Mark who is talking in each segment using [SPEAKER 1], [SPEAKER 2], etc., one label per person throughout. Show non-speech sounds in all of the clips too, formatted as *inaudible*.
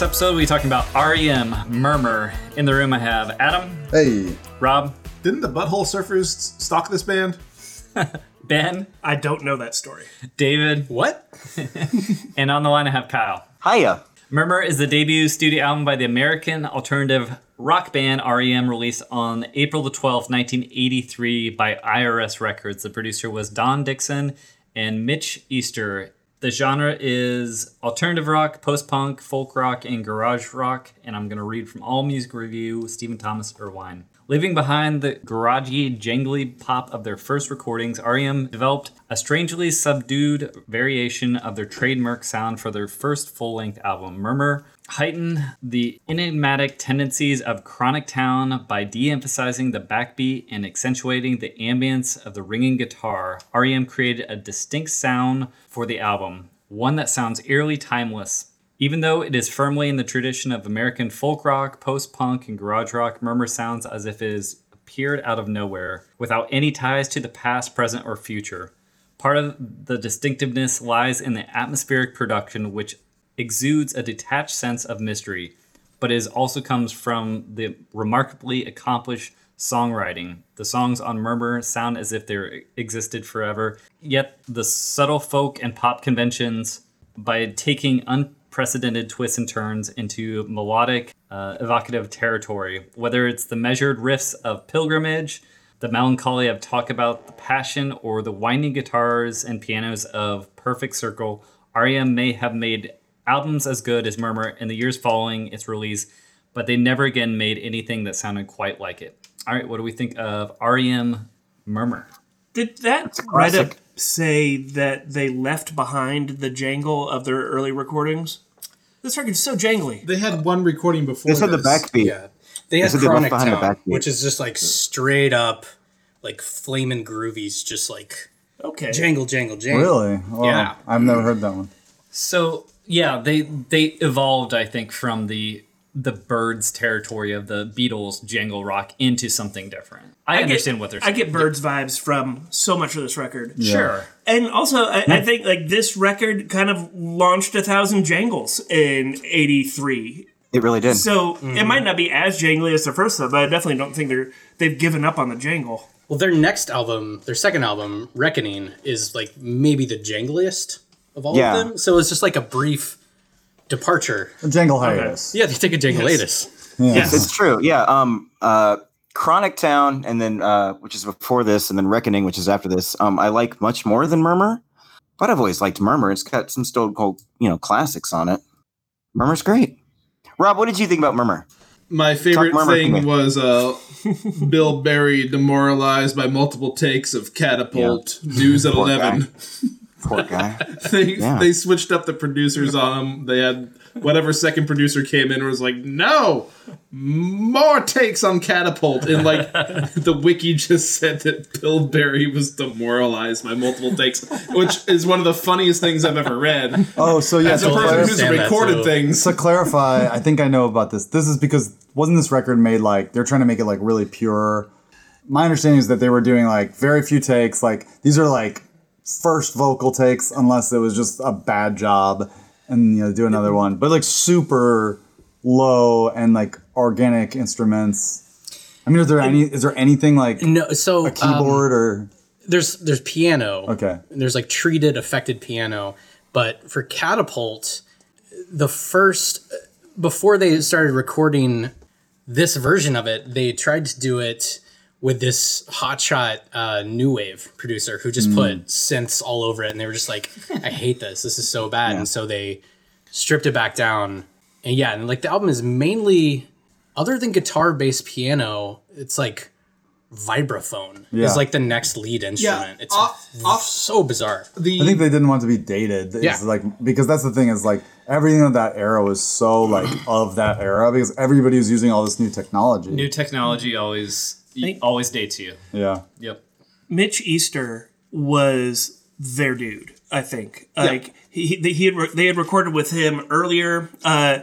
[SPEAKER 1] This
[SPEAKER 2] episode, we're talking about REM, Murmur. In the room, I have Adam,
[SPEAKER 3] Hey,
[SPEAKER 2] Rob,
[SPEAKER 4] Didn't the Butthole Surfers stalk this band? *laughs*
[SPEAKER 2] Ben,
[SPEAKER 5] I don't know that story.
[SPEAKER 2] David,
[SPEAKER 4] What? *laughs*
[SPEAKER 2] and on the line, I have Kyle.
[SPEAKER 6] Hiya.
[SPEAKER 2] Murmur is the debut studio album by the American alternative rock band REM, released on April the 12th, 1983, by IRS Records. The producer was Don Dixon and Mitch Easter. The genre is alternative rock, post punk, folk rock, and garage rock. And I'm going to read from All Music Review, Stephen Thomas Erlewine. Leaving behind the garagey, jangly pop of their first recordings, REM developed a strangely subdued variation of their trademark sound for their first full length album, Murmur. Heighten the enigmatic tendencies of Chronic Town by de emphasizing the backbeat and accentuating the ambience of the ringing guitar. REM created a distinct sound for the album, one that sounds eerily timeless. Even though it is firmly in the tradition of American folk rock, post punk, and garage rock, Murmur sounds as if it has appeared out of nowhere, without any ties to the past, present, or future. Part of the distinctiveness lies in the atmospheric production, which exudes a detached sense of mystery, but is also comes from the remarkably accomplished songwriting. The songs on Murmur sound as if they existed forever, yet the subtle folk and pop conventions, by taking unprecedented twists and turns into melodic, uh, evocative territory, whether it's the measured riffs of Pilgrimage, the melancholy of Talk About the Passion, or the winding guitars and pianos of Perfect Circle, REM may have made albums as good as Murmur in the years following its release, but they never again made anything that sounded quite like it. All right, what do we think of REM Murmur?
[SPEAKER 5] Did that
[SPEAKER 6] a
[SPEAKER 5] write up say that they left behind the jangle of their early recordings? This record's so jangly.
[SPEAKER 4] They had one recording before.
[SPEAKER 6] They said the backbeat.
[SPEAKER 7] Yeah. They had
[SPEAKER 6] said they left
[SPEAKER 7] Chronic
[SPEAKER 6] behind the
[SPEAKER 7] Town, which is just like straight up, like flaming groovies, just like
[SPEAKER 5] Okay.
[SPEAKER 7] jangle, jangle, jangle.
[SPEAKER 3] really? Wow.
[SPEAKER 7] Yeah.
[SPEAKER 3] I've never heard that one.
[SPEAKER 2] So yeah, they they evolved, I think, from the the Byrds territory of the Beatles jangle rock into something different. I,
[SPEAKER 5] get-
[SPEAKER 2] understand what they're saying.
[SPEAKER 5] I get Byrds vibes from so much of this record.
[SPEAKER 2] Sure.
[SPEAKER 5] And also, I, I think like this record kind of launched a thousand jangles in '83.
[SPEAKER 6] It really did.
[SPEAKER 5] So
[SPEAKER 2] Mm-hmm.
[SPEAKER 5] it might not be as jangly as the first one, but I definitely don't think they're they've given up on the jangle.
[SPEAKER 7] Well, their next album, their second album, Reckoning, is like maybe the jangliest of all
[SPEAKER 6] Yeah.
[SPEAKER 7] of them. So it's just like a brief departure.
[SPEAKER 3] A jangle hiatus.
[SPEAKER 7] Yeah, they take a jangleitis.
[SPEAKER 5] Yes.
[SPEAKER 6] It's true. Yeah. Um. Uh. Chronic Town, and then uh, which is before this, and then Reckoning, which is after this. Um. I like much more than Murmur, but I've always liked Murmur. It's got some stone cold, you know, classics on it. Murmur's great. Rob, what did you think about Murmur?
[SPEAKER 4] My favorite
[SPEAKER 6] murmur
[SPEAKER 4] thing was uh, *laughs* Bill Berry demoralized by multiple takes of Catapult, Dues at *laughs*
[SPEAKER 6] Poor
[SPEAKER 4] 11.
[SPEAKER 6] Poor guy. *laughs*
[SPEAKER 4] They,
[SPEAKER 6] Yeah.
[SPEAKER 4] they switched up the producers on him. They had whatever second producer came in and was like, no, more takes on Catapult. And like *laughs* the wiki just said that Bill Berry was demoralized by multiple takes, which is one of the funniest things I've ever read.
[SPEAKER 3] Oh, so yeah,
[SPEAKER 4] As a person who's recorded things.
[SPEAKER 3] to clarify, I think I know about this. This is because wasn't this record made like they're trying to make it like really pure? My understanding is that they were doing like very few takes. Like these are like first vocal takes, unless it was just a bad job, and you know do another one. But like super low and like organic instruments. I mean, is there any? Is there anything like
[SPEAKER 7] No, so
[SPEAKER 3] a keyboard um, or
[SPEAKER 7] there's there's piano.
[SPEAKER 3] okay?
[SPEAKER 7] And there's like treated affected piano, but for Catapult, the first before they started recording this version of it, they tried to do it with this hotshot uh, new wave producer who just put synths all over it, and they were just like, *laughs* "I hate this. This is so bad." And so they stripped it back down, and yeah, and like the album is mainly, other than guitar, bass, piano, it's like vibraphone
[SPEAKER 3] Yeah.
[SPEAKER 7] is like the next lead instrument. it's
[SPEAKER 4] off- off-
[SPEAKER 7] so bizarre.
[SPEAKER 4] The
[SPEAKER 3] I think they didn't want to be dated. It's
[SPEAKER 7] Yeah.
[SPEAKER 3] like because that's the thing is like everything of that era was so like of that era because everybody was using all this new technology.
[SPEAKER 2] New technology always always dates you.
[SPEAKER 3] yeah.
[SPEAKER 2] Yep.
[SPEAKER 5] Mitch Easter was their dude. I think like he he he had re- they had recorded with him earlier. Uh,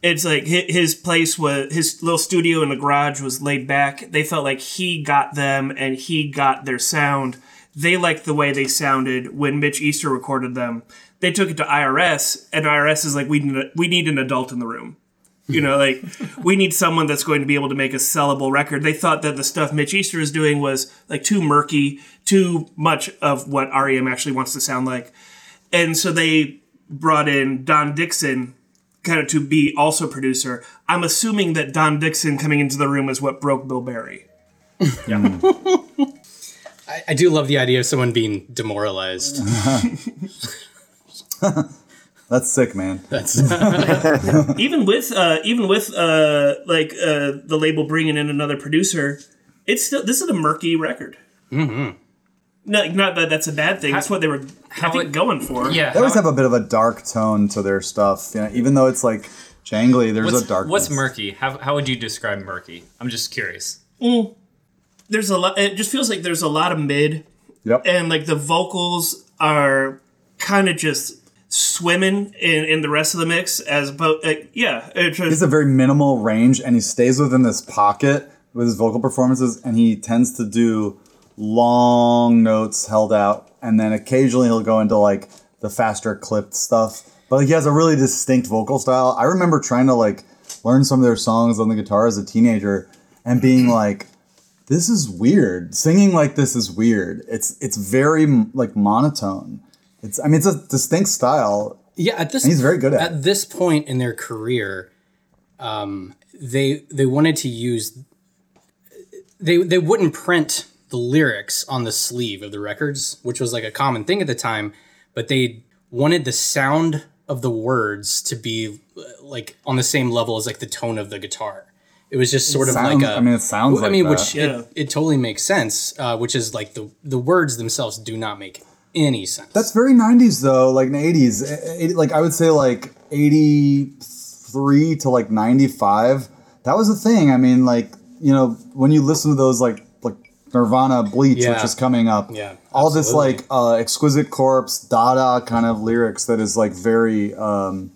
[SPEAKER 5] it's like his place was his little studio in the garage was laid back. They felt like he got them and he got their sound. They liked the way they sounded when Mitch Easter recorded them. They took it to IRS, and IRS is like, we need a, we need an adult in the room. You know, like we need someone that's going to be able to make a sellable record. They thought that the stuff Mitch Easter is doing was like too murky, too much of what REM actually wants to sound like. And so they brought in Don Dixon kind of to be also producer. I'm assuming that Don Dixon coming into the room is what broke Bill Berry.
[SPEAKER 7] I, I do love the idea of someone being demoralized. *laughs*
[SPEAKER 3] That's sick, man.
[SPEAKER 7] That's *laughs* *laughs*
[SPEAKER 5] even with uh, even with uh, like uh, the label bringing in another producer, it's still this is a murky record. Mm-hmm. No, not that that's a bad thing. That's what they were I think
[SPEAKER 2] it-
[SPEAKER 5] going for.
[SPEAKER 2] Yeah.
[SPEAKER 3] They always have a bit of a dark tone to their stuff. You know, even though it's like jangly, there's
[SPEAKER 2] what's,
[SPEAKER 3] a dark.
[SPEAKER 2] what's murky? How, how would you describe murky? I'm just curious.
[SPEAKER 5] There's a lot. It just feels like there's a lot of mid,
[SPEAKER 3] Yep.
[SPEAKER 5] and like the vocals are kind of just swimming in in the rest of the mix. As about like, uh, yeah, it
[SPEAKER 3] He has a very minimal range, and he stays within this pocket with his vocal performances, and he tends to do long notes held out, and then occasionally he'll go into like the faster clipped stuff. But like, he has a really distinct vocal style. I remember trying to like learn some of their songs on the guitar as a teenager, and being *clears throat* like, "This is weird. Singing like this is weird. It's it's very like monotone. It's I mean, it's a distinct style.
[SPEAKER 7] yeah. At this,
[SPEAKER 3] he's very good at it.
[SPEAKER 7] At this point in their career, um, they they wanted to use. They they wouldn't print the lyrics on the sleeve of the records, which was like a common thing at the time, but they wanted the sound of the words to be uh, like on the same level as like the tone of the guitar. It was just sort of
[SPEAKER 3] sounds-
[SPEAKER 7] like a.
[SPEAKER 3] I mean, it sounds
[SPEAKER 7] I
[SPEAKER 3] like
[SPEAKER 7] mean,
[SPEAKER 3] that.
[SPEAKER 7] which
[SPEAKER 5] Yeah.
[SPEAKER 7] it, it totally makes sense. Uh, which is like the the words themselves do not make any sense.
[SPEAKER 3] That's very 90s though, like in the 80s. Eh, eh, like I would say like 83 to like 95. That was a thing. I mean, like, you know, when you listen to those like like Nirvana Bleach,
[SPEAKER 7] Yeah.
[SPEAKER 3] which is coming up.
[SPEAKER 7] Yeah,
[SPEAKER 3] All this like uh exquisite corpse, Dada kind of lyrics that is like very um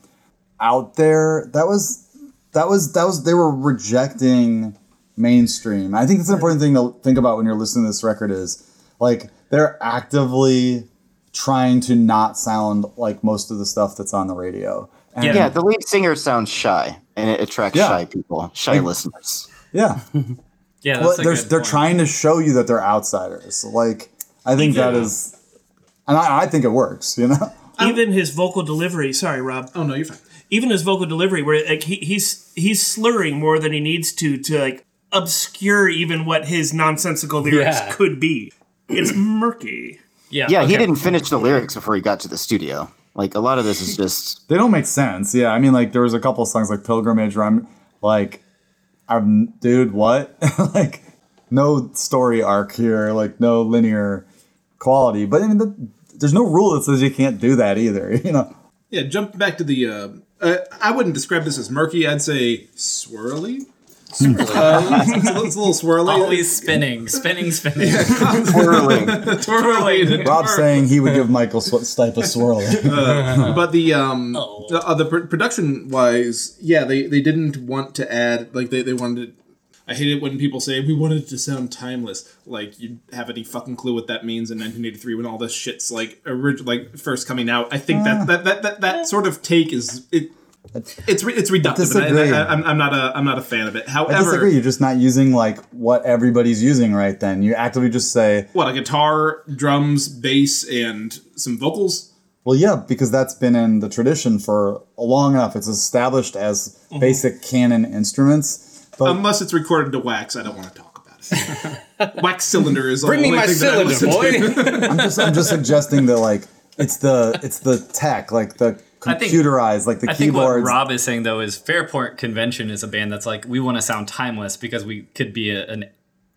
[SPEAKER 3] out there. That was that was that was they were rejecting mainstream. I think that's an important thing to think about when you're listening to this record is like they're actively trying to not sound like most of the stuff that's on the radio. And
[SPEAKER 2] Yeah.
[SPEAKER 6] Yeah, the lead singer sounds shy, and it attracts
[SPEAKER 3] Yeah.
[SPEAKER 6] shy people, shy listeners.
[SPEAKER 3] yeah. *laughs*
[SPEAKER 2] Yeah,
[SPEAKER 3] Well,
[SPEAKER 2] that's a
[SPEAKER 3] they're
[SPEAKER 2] good
[SPEAKER 3] they're
[SPEAKER 2] point.
[SPEAKER 3] trying to show you that they're outsiders. Like I think that is and I, I think it works, you know? *laughs*
[SPEAKER 5] even his vocal delivery. Sorry, Rob.
[SPEAKER 4] oh no, you're fine.
[SPEAKER 5] even his vocal delivery where like he, he's he's slurring more than he needs to to like obscure even what his nonsensical lyrics
[SPEAKER 7] Yeah.
[SPEAKER 5] could be it's *laughs* murky
[SPEAKER 2] Yeah,
[SPEAKER 6] Yeah, he didn't finish the lyrics before he got to the studio. Like a lot of this is just
[SPEAKER 3] They don't make sense. Yeah, I mean, like there was a couple songs like Pilgrimage where I'm like, I'm dude, what? *laughs* like, no story arc here, like no linear quality. But I mean, the, there's no rule that says you can't do that either. *laughs* You know?
[SPEAKER 4] Yeah, jump back to the. Uh, uh, I wouldn't describe this as murky. I'd say swirly. Uh, it's, a, it's a little swirly.
[SPEAKER 2] always spinning, spinning, spinning.
[SPEAKER 6] whirling. *laughs*
[SPEAKER 2] Twirling.
[SPEAKER 3] Rob's saying he would give Michael Sw- Stipe a swirl.
[SPEAKER 4] but the um the, uh, the pr- production wise yeah they they didn't want to add like they, they wanted I hate it when people say we wanted it to sound timeless. Like you have any fucking clue what that means in 1983 when all this shit's like orig- like first coming out. I think that, that that that that sort of take is it. It's re- it's reductive. and I, I, I'm, I'm not a I'm not a fan of it.
[SPEAKER 3] I
[SPEAKER 4] However,
[SPEAKER 3] disagree. You're just not using like what everybody's using right then. You actively just say,
[SPEAKER 4] what a guitar, drums, bass, and some vocals.
[SPEAKER 3] Well, yeah, because that's been in the tradition for long enough. It's established as
[SPEAKER 5] Mm-hmm.
[SPEAKER 3] basic canon instruments. But
[SPEAKER 4] Unless it's recorded to wax, I don't want to talk about it. *laughs* wax cylinder is
[SPEAKER 7] Bring
[SPEAKER 4] the
[SPEAKER 7] me
[SPEAKER 4] only
[SPEAKER 7] my
[SPEAKER 4] thing that I
[SPEAKER 7] cylinder, boy.
[SPEAKER 3] I'm just I'm just suggesting that like it's the it's the tech, like the
[SPEAKER 2] I think-
[SPEAKER 3] computerized, like the
[SPEAKER 2] I think what
[SPEAKER 3] keyboards.
[SPEAKER 2] Rob is saying though is Fairport Convention is a band that's like we want to sound timeless because we could be a, an,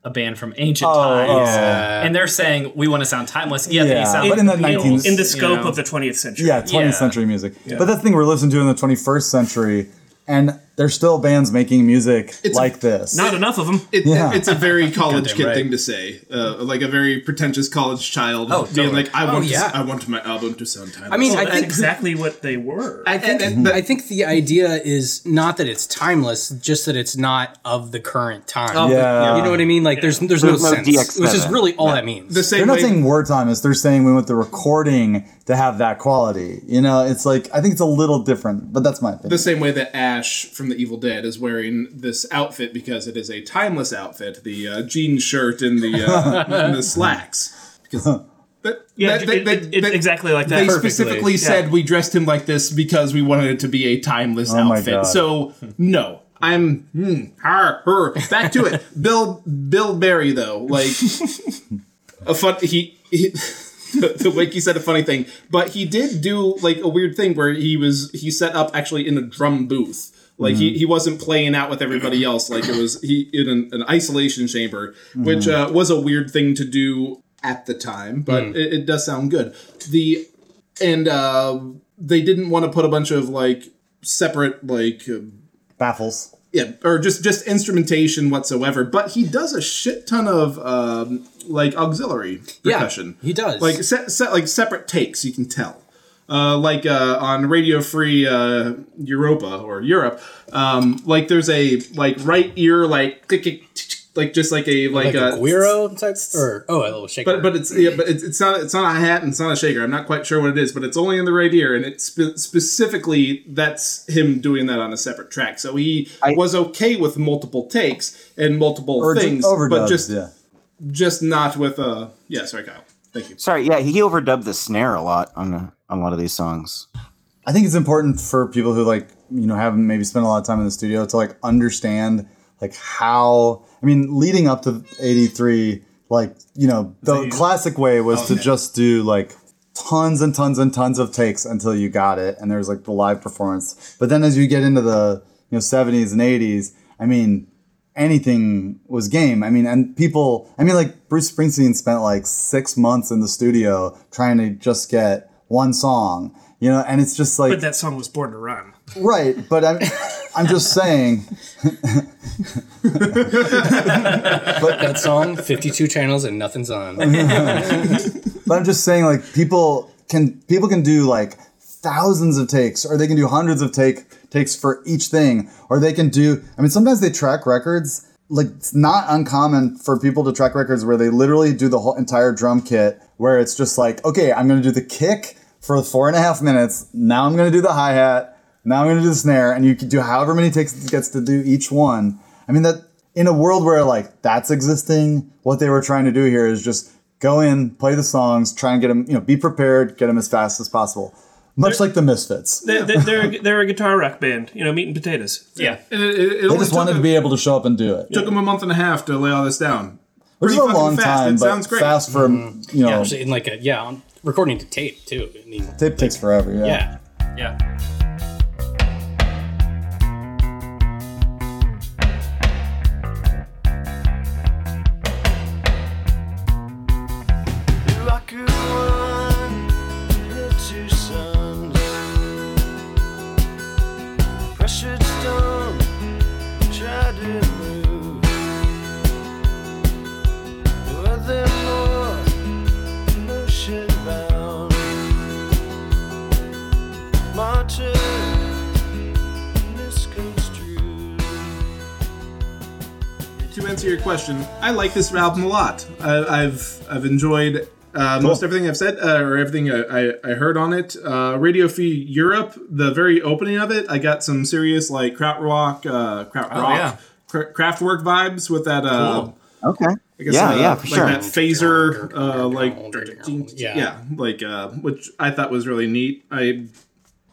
[SPEAKER 2] a band from ancient oh, times,
[SPEAKER 3] oh.
[SPEAKER 2] and they're saying we want to sound timeless. Yeah,
[SPEAKER 3] Yeah,
[SPEAKER 2] they sound
[SPEAKER 3] but
[SPEAKER 2] like
[SPEAKER 3] in the
[SPEAKER 2] Beatles,
[SPEAKER 3] 19
[SPEAKER 5] in the
[SPEAKER 2] you
[SPEAKER 5] scope
[SPEAKER 2] know?
[SPEAKER 5] of the 20th century.
[SPEAKER 3] yeah, 20th
[SPEAKER 2] Yeah.
[SPEAKER 3] century music. But that's the thing we're listening to in the 21st century, and there's still bands making music
[SPEAKER 4] It's a-
[SPEAKER 3] like this.
[SPEAKER 5] Not enough of them.
[SPEAKER 4] It,
[SPEAKER 3] Yeah.
[SPEAKER 4] It's a very *laughs* college kid
[SPEAKER 7] right.
[SPEAKER 4] thing to say, uh, like a very pretentious college child
[SPEAKER 2] Oh,
[SPEAKER 4] being
[SPEAKER 2] totally.
[SPEAKER 4] like, "I
[SPEAKER 7] Oh,
[SPEAKER 4] want,
[SPEAKER 7] yeah.
[SPEAKER 4] to, I want my album to sound timeless."
[SPEAKER 7] I mean,
[SPEAKER 5] Well,
[SPEAKER 7] I
[SPEAKER 5] that's
[SPEAKER 7] think
[SPEAKER 5] exactly what they were.
[SPEAKER 7] I think I think the idea is not that it's timeless, just that it's not of the current time.
[SPEAKER 3] Yeah.
[SPEAKER 7] You know what I mean? Like there's there's no
[SPEAKER 6] There's no
[SPEAKER 7] sense,
[SPEAKER 6] DX7.
[SPEAKER 7] which is really all that means.
[SPEAKER 4] the same
[SPEAKER 3] They're not
[SPEAKER 4] way.
[SPEAKER 3] saying war time is. They're saying we want the recording to have that quality. You know, it's like I think it's a little different, but that's my opinion.
[SPEAKER 4] the same way that Ash from The Evil Dead is wearing this outfit because it is a timeless outfit, the uh, jean shirt and the uh, and *laughs* the slacks. Because that,
[SPEAKER 5] yeah,
[SPEAKER 4] that-
[SPEAKER 5] it-
[SPEAKER 4] that-
[SPEAKER 5] it- it's
[SPEAKER 4] that-
[SPEAKER 5] exactly like that.
[SPEAKER 4] They
[SPEAKER 5] Perfectly.
[SPEAKER 4] specifically
[SPEAKER 5] Yeah.
[SPEAKER 4] said we dressed him like this because we wanted it to be a timeless
[SPEAKER 3] Oh
[SPEAKER 4] outfit. So no, I'm hmm, her, her. Back to it. *laughs* Bill Bill Berry though, like a fun he. he *laughs* the, the wiki said a funny thing, but he did do like a weird thing where he was he set up actually in a drum booth. Like he, he wasn't playing out with everybody else. Like it was he in an, an isolation chamber, which uh, was a weird thing to do at the time, but it, it does sound good. The and uh, they didn't want to put a bunch of like separate like uh,
[SPEAKER 3] Baffles.
[SPEAKER 4] yeah or just just instrumentation whatsoever. But he does a shit ton of um, like auxiliary
[SPEAKER 7] yeah,
[SPEAKER 4] percussion.
[SPEAKER 7] he does.
[SPEAKER 4] like set, set like separate takes. You can tell. Uh, like uh, on Radio Free uh, Europa or Europe, um, like there's a like right ear like click, click, like just like a like,
[SPEAKER 7] like a
[SPEAKER 4] a
[SPEAKER 7] Guiro type or oh a little shaker.
[SPEAKER 4] but but it's yeah, but it's, it's not it's not a hat and it's not a shaker. I'm not quite sure what it is, but it's only in the right ear, and it's spe- specifically that's him doing that on a separate track. So he
[SPEAKER 6] I-
[SPEAKER 4] was okay with multiple takes and multiple
[SPEAKER 3] Or
[SPEAKER 4] things,
[SPEAKER 3] overdubs.
[SPEAKER 4] but just
[SPEAKER 3] yeah.
[SPEAKER 4] just not with uh yeah. Sorry, Kyle. Thank you.
[SPEAKER 6] Sorry, yeah, he overdubbed the snare a lot on uh, on a lot of these songs.
[SPEAKER 3] I think it's important for people who like you know haven't maybe spent a lot of time in the studio to like understand like how I mean leading up to 83 like you know the classic way was to oh, just do like tons and tons and tons of takes until you got it and there's like the live performance. But then as you get into the you know 70s and 80s I mean anything was game. I mean and people I mean like Bruce Springsteen spent like 6 months in the studio trying to just get one song you know and it's just like
[SPEAKER 5] but that song was born to run.
[SPEAKER 3] Right, but I'm I'm just saying.
[SPEAKER 7] But that song, 52 channels and nothing's on.
[SPEAKER 3] But I'm just saying, like people can people can do like thousands of takes, or they can do hundreds of take takes for each thing, or they can do. I mean, sometimes they track records. Like it's not uncommon for people to track records where they literally do the whole entire drum kit, where it's just like, okay, I'm to do the kick for four and a half minutes. Now I'm to do the hi hat. Now I'm to do the snare, and you can do however many takes it gets to do each one. I mean that in a world where like that's existing, what they were trying to do here is just go in, play the songs, try and get them, you know, be prepared, get them as fast as possible. Much like the Misfits.
[SPEAKER 5] They, they, they're, they're a guitar rock band, you know, meat and potatoes.
[SPEAKER 2] Yeah.
[SPEAKER 4] And it, it, it
[SPEAKER 3] They
[SPEAKER 4] only
[SPEAKER 3] just
[SPEAKER 4] took
[SPEAKER 3] wanted
[SPEAKER 4] a-
[SPEAKER 3] to be able to show up and do it.
[SPEAKER 4] took them a month and a half to lay all this down.
[SPEAKER 3] Which is
[SPEAKER 4] Pretty
[SPEAKER 3] a
[SPEAKER 4] fucking
[SPEAKER 3] long
[SPEAKER 4] fast.
[SPEAKER 3] time,
[SPEAKER 4] It
[SPEAKER 3] but
[SPEAKER 4] sounds great.
[SPEAKER 3] fast for, mm-hmm. you know,
[SPEAKER 7] Actually, in like a yeah, on, recording to tape too. I mean,
[SPEAKER 3] tape takes forever, yeah.
[SPEAKER 7] yeah.
[SPEAKER 2] Yeah.
[SPEAKER 4] Question, I like this album a lot. I, I've I've enjoyed uh, most everything I've said uh, or everything I, I, I heard on it. Uh, Radio Free Europe, the very opening of it, I got some serious like krautrock, uh, krautrock,
[SPEAKER 2] Oh, yeah.
[SPEAKER 4] Kra- Kraftwerk vibes with that. Uh,
[SPEAKER 2] Cool.
[SPEAKER 6] Okay.
[SPEAKER 4] I guess,
[SPEAKER 6] Yeah,
[SPEAKER 4] uh,
[SPEAKER 6] yeah, for
[SPEAKER 4] like
[SPEAKER 6] sure.
[SPEAKER 4] that phaser, uh, like
[SPEAKER 7] Yeah.
[SPEAKER 4] yeah, like uh, which I thought was really neat. I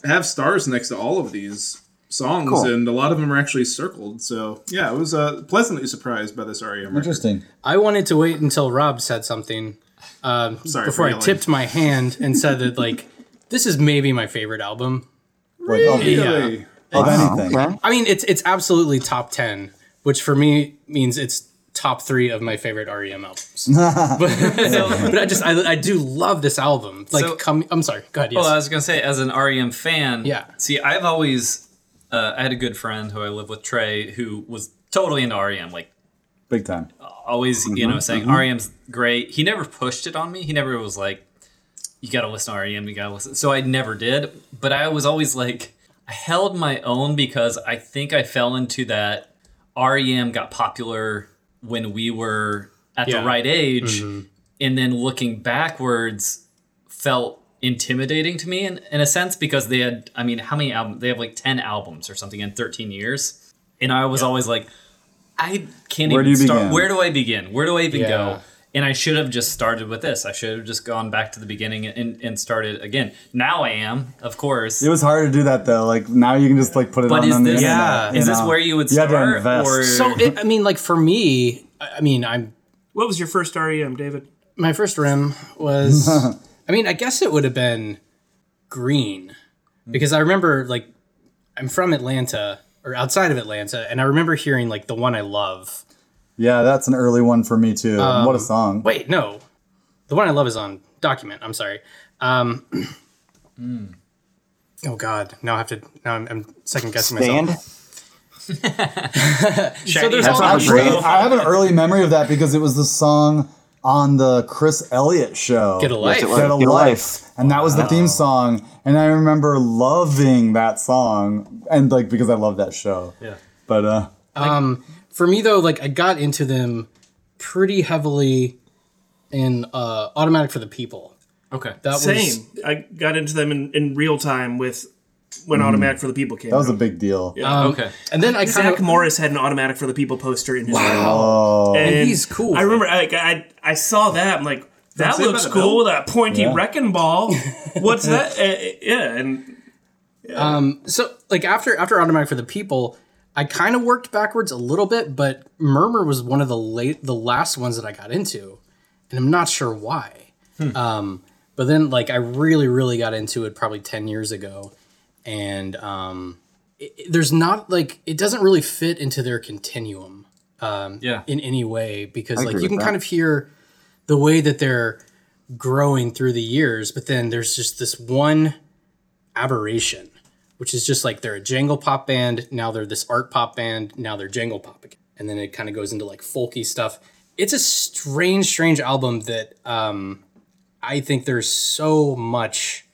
[SPEAKER 4] have stars next to all of these songs,
[SPEAKER 6] Cool.
[SPEAKER 4] and a lot of them are actually circled. So yeah, I was uh, pleasantly surprised by this REM. record.
[SPEAKER 3] Interesting.
[SPEAKER 7] I wanted to wait until Rob said something um, *laughs*
[SPEAKER 4] Sorry
[SPEAKER 7] before I tipped my hand and said that like *laughs* this is maybe my favorite album.
[SPEAKER 3] Like, of,
[SPEAKER 4] Really?
[SPEAKER 3] of
[SPEAKER 6] Wow,
[SPEAKER 3] anything.
[SPEAKER 7] I mean, it's it's absolutely top ten, which for me means it's top three of my favorite REM albums. *laughs* but, but I just I, I do love this album. Like,
[SPEAKER 2] So-
[SPEAKER 7] come, I'm sorry. Go ahead. Yes.
[SPEAKER 2] Well, I was gonna say, as an REM fan,
[SPEAKER 7] Yeah.
[SPEAKER 2] See, I've always, uh, I had a good friend who I live with, Trey, who was totally into REM, like
[SPEAKER 3] Big time.
[SPEAKER 2] always, you know, mm-hmm, saying mm-hmm. REM's great. He never pushed it on me. He never was like, you got to listen to REM. You got to listen. So I never did. But I was always like, I held my own because I think I fell into that REM got popular when we were at
[SPEAKER 7] Yeah.
[SPEAKER 2] the right age, mm-hmm. and then looking backwards felt intimidating to me in, in a sense because they had i mean how many albums they have like 10 albums or something in 13 years and i was always like i can't
[SPEAKER 3] Where do
[SPEAKER 2] even
[SPEAKER 3] you
[SPEAKER 2] start
[SPEAKER 3] begin?
[SPEAKER 2] where do i begin where do i even
[SPEAKER 7] Yeah.
[SPEAKER 2] go and i should have just started with this i should have just gone back to the beginning and, and started again now i am of course
[SPEAKER 3] It was hard to do that though. Like now you can just like put it
[SPEAKER 2] but
[SPEAKER 3] on,
[SPEAKER 2] is
[SPEAKER 3] on the
[SPEAKER 2] this
[SPEAKER 3] internet,
[SPEAKER 7] Yeah.
[SPEAKER 3] you
[SPEAKER 2] is this where you would
[SPEAKER 3] You had to
[SPEAKER 2] start
[SPEAKER 3] invest.
[SPEAKER 2] or
[SPEAKER 7] so it, I mean, like for me, I I mean, I'm
[SPEAKER 5] What was your first REM, David?
[SPEAKER 7] my first rem was *laughs* I mean, I guess it would have been green because I remember like I'm from Atlanta or outside of Atlanta and I remember hearing like the one I love.
[SPEAKER 3] Yeah, that's an early one for me too.
[SPEAKER 2] Um,
[SPEAKER 3] what a song.
[SPEAKER 7] Wait, no. The one I love is on document. I'm sorry. Um Oh god. Now I have to now I'm, I'm second guessing
[SPEAKER 6] Stand. *laughs* *laughs*
[SPEAKER 7] myself. So there's
[SPEAKER 6] That's
[SPEAKER 7] all
[SPEAKER 6] not
[SPEAKER 7] these-
[SPEAKER 6] great.
[SPEAKER 3] I have an early memory of that because it was the song on the Chris Elliott show.
[SPEAKER 7] Get a life.
[SPEAKER 3] Get a
[SPEAKER 6] Get a
[SPEAKER 3] life. And that was the theme song. And I remember loving that song. And like because I love that show.
[SPEAKER 2] Yeah.
[SPEAKER 3] But uh
[SPEAKER 7] Um, for me though, like I got into them pretty heavily in uh, Automatic for the People.
[SPEAKER 2] okay
[SPEAKER 7] That was
[SPEAKER 5] Same. I got into them in, in real time with when Automatic for the People came
[SPEAKER 3] that was a big deal.
[SPEAKER 7] um,
[SPEAKER 2] okay
[SPEAKER 7] And then I kind
[SPEAKER 5] Zach
[SPEAKER 7] of
[SPEAKER 5] Morris had an Automatic for the People poster in his room.
[SPEAKER 3] Oh.
[SPEAKER 5] And
[SPEAKER 7] he's cool.
[SPEAKER 5] I remember I, I, I saw that. I'm like, that
[SPEAKER 4] Saved by
[SPEAKER 5] looks cool with that pointy
[SPEAKER 3] Yeah.
[SPEAKER 5] wrecking ball. *laughs* What's that? Uh, yeah, and
[SPEAKER 7] so like after after Automatic for the People, I kind of worked backwards a little bit, but Murmur was one of the late the last ones that I got into, and I'm not sure why. Um, but then like I really really got into it probably ten years ago, and um, it, it- there's not like it doesn't really fit into their continuum
[SPEAKER 2] yeah
[SPEAKER 7] in any way because like you can
[SPEAKER 6] that.
[SPEAKER 7] kind of hear the way that they're growing through the years, but then there's just this one aberration, which is just like they're a jangle pop band, now they're this art pop band, now they're jangle pop again. And then it kind of goes into like folky stuff. It's a strange, strange album that um, I think there's so much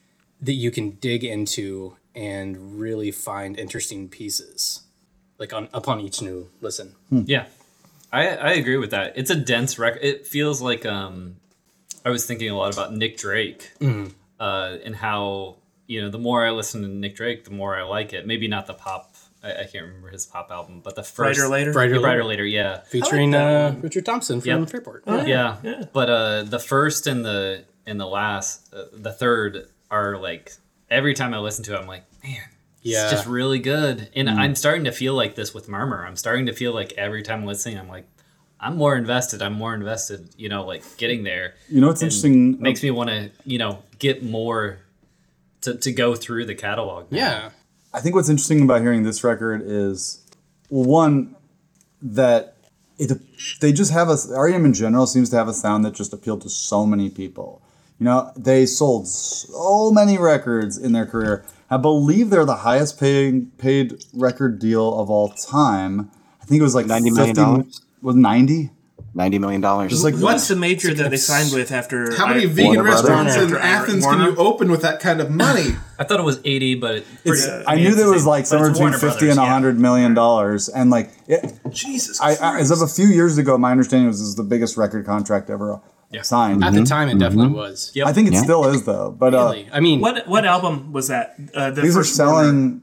[SPEAKER 7] that you can dig into and really find interesting pieces. Like on upon each new listen.
[SPEAKER 2] Yeah, I I agree with that. It's a dense record. It feels like um, I was thinking a lot about Nick Drake, uh, and how you know the more I listen to Nick Drake, the more I like it. Maybe not the pop. I, I can't remember his pop album, but the first
[SPEAKER 5] Bryter Layter?
[SPEAKER 7] Brighter
[SPEAKER 2] Yeah, bryter
[SPEAKER 7] Layter.
[SPEAKER 2] later. Yeah,
[SPEAKER 7] featuring
[SPEAKER 5] that
[SPEAKER 7] uh, Richard Thompson from
[SPEAKER 2] Yep.
[SPEAKER 7] Fairport.
[SPEAKER 2] yeah. But uh, the first and the and the last, uh, the third are like every time I listen to it, I'm like, man.
[SPEAKER 7] Yeah.
[SPEAKER 2] It's just really good. And mm. I'm starting to feel like this with Murmur. I'm starting to feel like every time I'm listening, I'm like, I'm more invested. I'm more invested, you know, like getting there.
[SPEAKER 3] You know it's interesting?
[SPEAKER 2] Uh, makes me want to, you know, get more to, to go through the catalog. now.
[SPEAKER 7] Yeah.
[SPEAKER 3] I think what's interesting about hearing this record is, well, one, that it they just have a REM in general seems to have a sound that just appealed to so many people. You know, they sold so many records in their career. I believe they're the highest paying paid record deal of all time. I think it was like
[SPEAKER 6] $90 million?
[SPEAKER 3] Was ninety?
[SPEAKER 6] Ninety million dollars.
[SPEAKER 3] Just like
[SPEAKER 5] what's the major that they signed with after?
[SPEAKER 4] How many
[SPEAKER 5] I-
[SPEAKER 4] vegan
[SPEAKER 6] Warner
[SPEAKER 4] restaurants in Athens
[SPEAKER 5] Warner?
[SPEAKER 4] can you open with that kind of money? *laughs*
[SPEAKER 2] I thought it was 80, but it, pretty,
[SPEAKER 3] It's- I knew there was like somewhere between fifty and hundred million dollars, and like it,
[SPEAKER 4] Jesus
[SPEAKER 3] I, I, as of a few years ago, my understanding was this is the biggest record contract ever signed.
[SPEAKER 7] At the time, it definitely was.
[SPEAKER 2] Yep.
[SPEAKER 3] I think it
[SPEAKER 6] Yeah.
[SPEAKER 3] still is though. But uh,
[SPEAKER 7] Really. I mean,
[SPEAKER 5] What what album was that? Uh, the
[SPEAKER 3] these are
[SPEAKER 5] first Warner-
[SPEAKER 3] selling.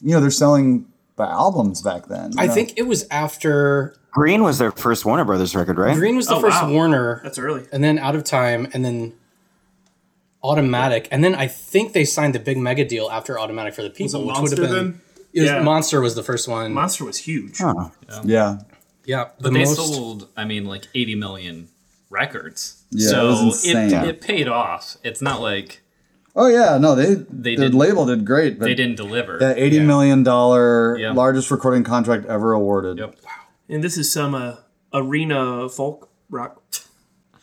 [SPEAKER 3] You know, they're selling the albums back then. you
[SPEAKER 7] I
[SPEAKER 3] know?
[SPEAKER 7] think it was after
[SPEAKER 6] Green was their first Warner Brothers record, right?
[SPEAKER 7] Green was the
[SPEAKER 5] Oh,
[SPEAKER 7] first
[SPEAKER 5] wow.
[SPEAKER 7] Warner,
[SPEAKER 5] That's early.
[SPEAKER 7] and then Out of Time, and then Automatic, and then I think they signed the big mega deal after Automatic for the People,
[SPEAKER 4] Was it
[SPEAKER 7] which would
[SPEAKER 4] Monster
[SPEAKER 7] have been
[SPEAKER 4] then?
[SPEAKER 7] it was-
[SPEAKER 5] Yeah.
[SPEAKER 7] Monster was the first one.
[SPEAKER 5] Monster was huge.
[SPEAKER 6] Huh.
[SPEAKER 3] Yeah.
[SPEAKER 7] yeah, the
[SPEAKER 2] But they
[SPEAKER 7] most.
[SPEAKER 2] sold, I mean, like 80 million records.
[SPEAKER 3] Yeah, it
[SPEAKER 2] so
[SPEAKER 3] was insane.
[SPEAKER 2] it, it paid off. It's not like
[SPEAKER 3] Oh yeah, no, they
[SPEAKER 2] They
[SPEAKER 3] the
[SPEAKER 2] did-
[SPEAKER 3] label did great, but
[SPEAKER 2] they didn't deliver.
[SPEAKER 3] that eighty million dollar
[SPEAKER 2] Yeah.
[SPEAKER 3] largest recording contract ever awarded.
[SPEAKER 2] Yep.
[SPEAKER 5] And this is some uh, arena folk rock.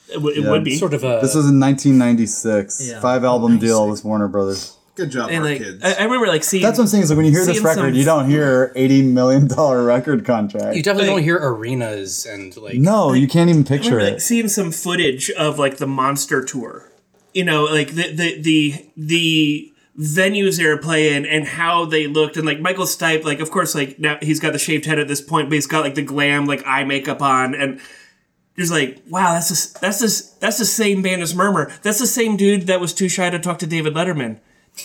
[SPEAKER 5] It, w- it
[SPEAKER 3] Yeah.
[SPEAKER 5] would be.
[SPEAKER 7] sort of a
[SPEAKER 3] This was in 1996.
[SPEAKER 2] Yeah.
[SPEAKER 3] Five album deal with Warner Brothers.
[SPEAKER 4] Good job,
[SPEAKER 5] and like
[SPEAKER 4] kids.
[SPEAKER 5] I, I remember like seeing
[SPEAKER 3] That's what I'm saying. Is like when you hear this record,
[SPEAKER 5] some-
[SPEAKER 3] you don't hear 80 million dollar record contract.
[SPEAKER 7] you definitely
[SPEAKER 5] like-
[SPEAKER 7] don't hear arenas and like
[SPEAKER 3] no, you can't even
[SPEAKER 5] I
[SPEAKER 3] picture
[SPEAKER 5] remember like
[SPEAKER 3] it.
[SPEAKER 5] seeing some footage of like the monster tour. You know, like the the the the venues they were playing and how they looked and like Michael Stipe, like of course like now he's got the shaved head at this point, but he's got like the glam like eye makeup on and just like wow that's the, that's the, that's the same band as Murmur. That's the same dude that was too shy to talk to David Letterman.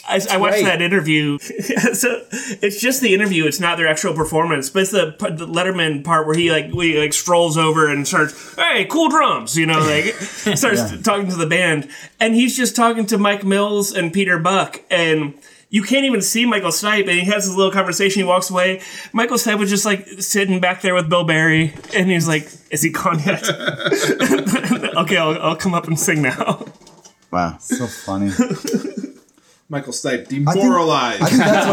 [SPEAKER 5] I, I watched
[SPEAKER 7] right.
[SPEAKER 5] that interview. *laughs* so it's just the interview. It's not their actual performance, but it's the, the Letterman part where he like he like strolls over and starts, "Hey, cool drums," you know, like *laughs* *laughs* starts talking to the band, and he's just talking to Mike Mills and Peter Buck, and you can't even see Michael Stipe, and he has this little conversation. He walks away. Michael Stipe was just like sitting back there with Bill Berry, and he's like, "Is he gone yet?" okay, I'll, I'll come up and sing now.
[SPEAKER 6] Wow.
[SPEAKER 3] So funny.
[SPEAKER 4] Michael Stipe demoralized.
[SPEAKER 3] I think that's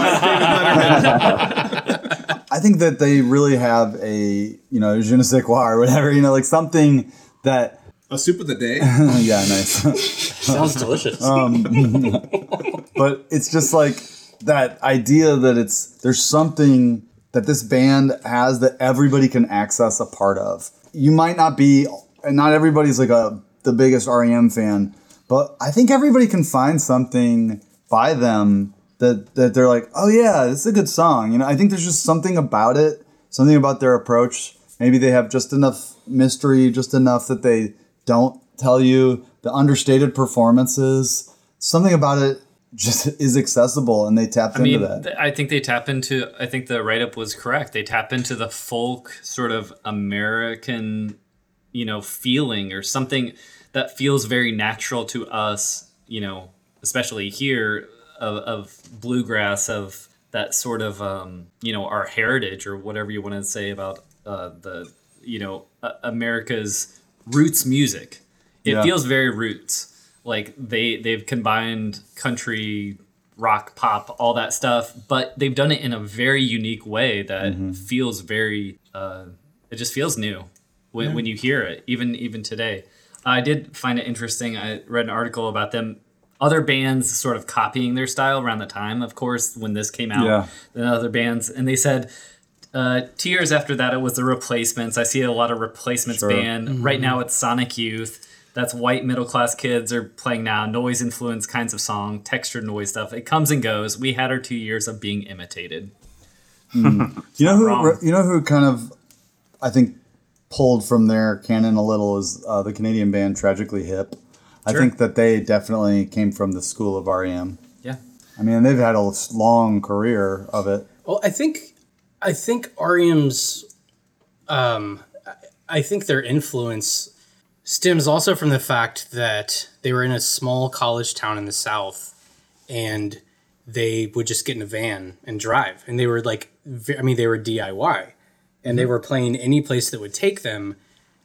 [SPEAKER 3] what *laughs* I think that they really have a you know je ne sais quoi or whatever you know like something that
[SPEAKER 4] A soup of the day. *laughs*
[SPEAKER 3] yeah nice *laughs*
[SPEAKER 7] sounds delicious.
[SPEAKER 3] Um, but it's just like that idea that it's there's something that this band has that everybody can access a part of. You might not be, and not everybody's like a the biggest REM fan, but I think everybody can find something by them that that they're like, oh yeah, this is a good song. You know, I think there's just something about it, something about their approach. Maybe they have just enough mystery, just enough that they don't tell you the understated performances. Something about it just *laughs* is accessible, and they tap
[SPEAKER 2] I
[SPEAKER 3] into
[SPEAKER 2] mean,
[SPEAKER 3] that.
[SPEAKER 2] th- I think they tap into. I think the write up was correct. They tap into the folk sort of American, you know, feeling or something that feels very natural to us. You know, especially here of, of bluegrass, of that sort of um, you know our heritage or whatever you want to say about uh, the you know uh, America's roots music. It
[SPEAKER 3] Yeah.
[SPEAKER 2] feels very roots. Like they they've combined country, rock, pop, all that stuff, but they've done it in a very unique way that feels very. Uh, it just feels new when, when you hear it, even even today. I did find it interesting. I read an article about them. Other bands sort of copying their style around the time, of course, when this came out.
[SPEAKER 3] Yeah.
[SPEAKER 2] Than other bands, and they said uh, two years after that, it was the Replacements. I see a lot of Replacements
[SPEAKER 3] Sure.
[SPEAKER 2] band right now. It's Sonic Youth. That's white middle class kids are playing now. Noise influenced kinds of song, textured noise stuff. It comes and goes. We had our two years of being imitated. *laughs*
[SPEAKER 3] You know who?
[SPEAKER 2] wrong.
[SPEAKER 3] You know who kind of, I think, pulled from their canon a little is uh, the Canadian band Tragically Hip. I think that they definitely came from the school of REM.
[SPEAKER 2] Yeah.
[SPEAKER 3] I mean, they've had a long career of it.
[SPEAKER 7] Well, I think I think REM's um, I- I think their influence stems also from the fact that they were in a small college town in the South, and they would just get in a van and drive, and they were like, I mean, they were DIY, and they were playing any place that would take them,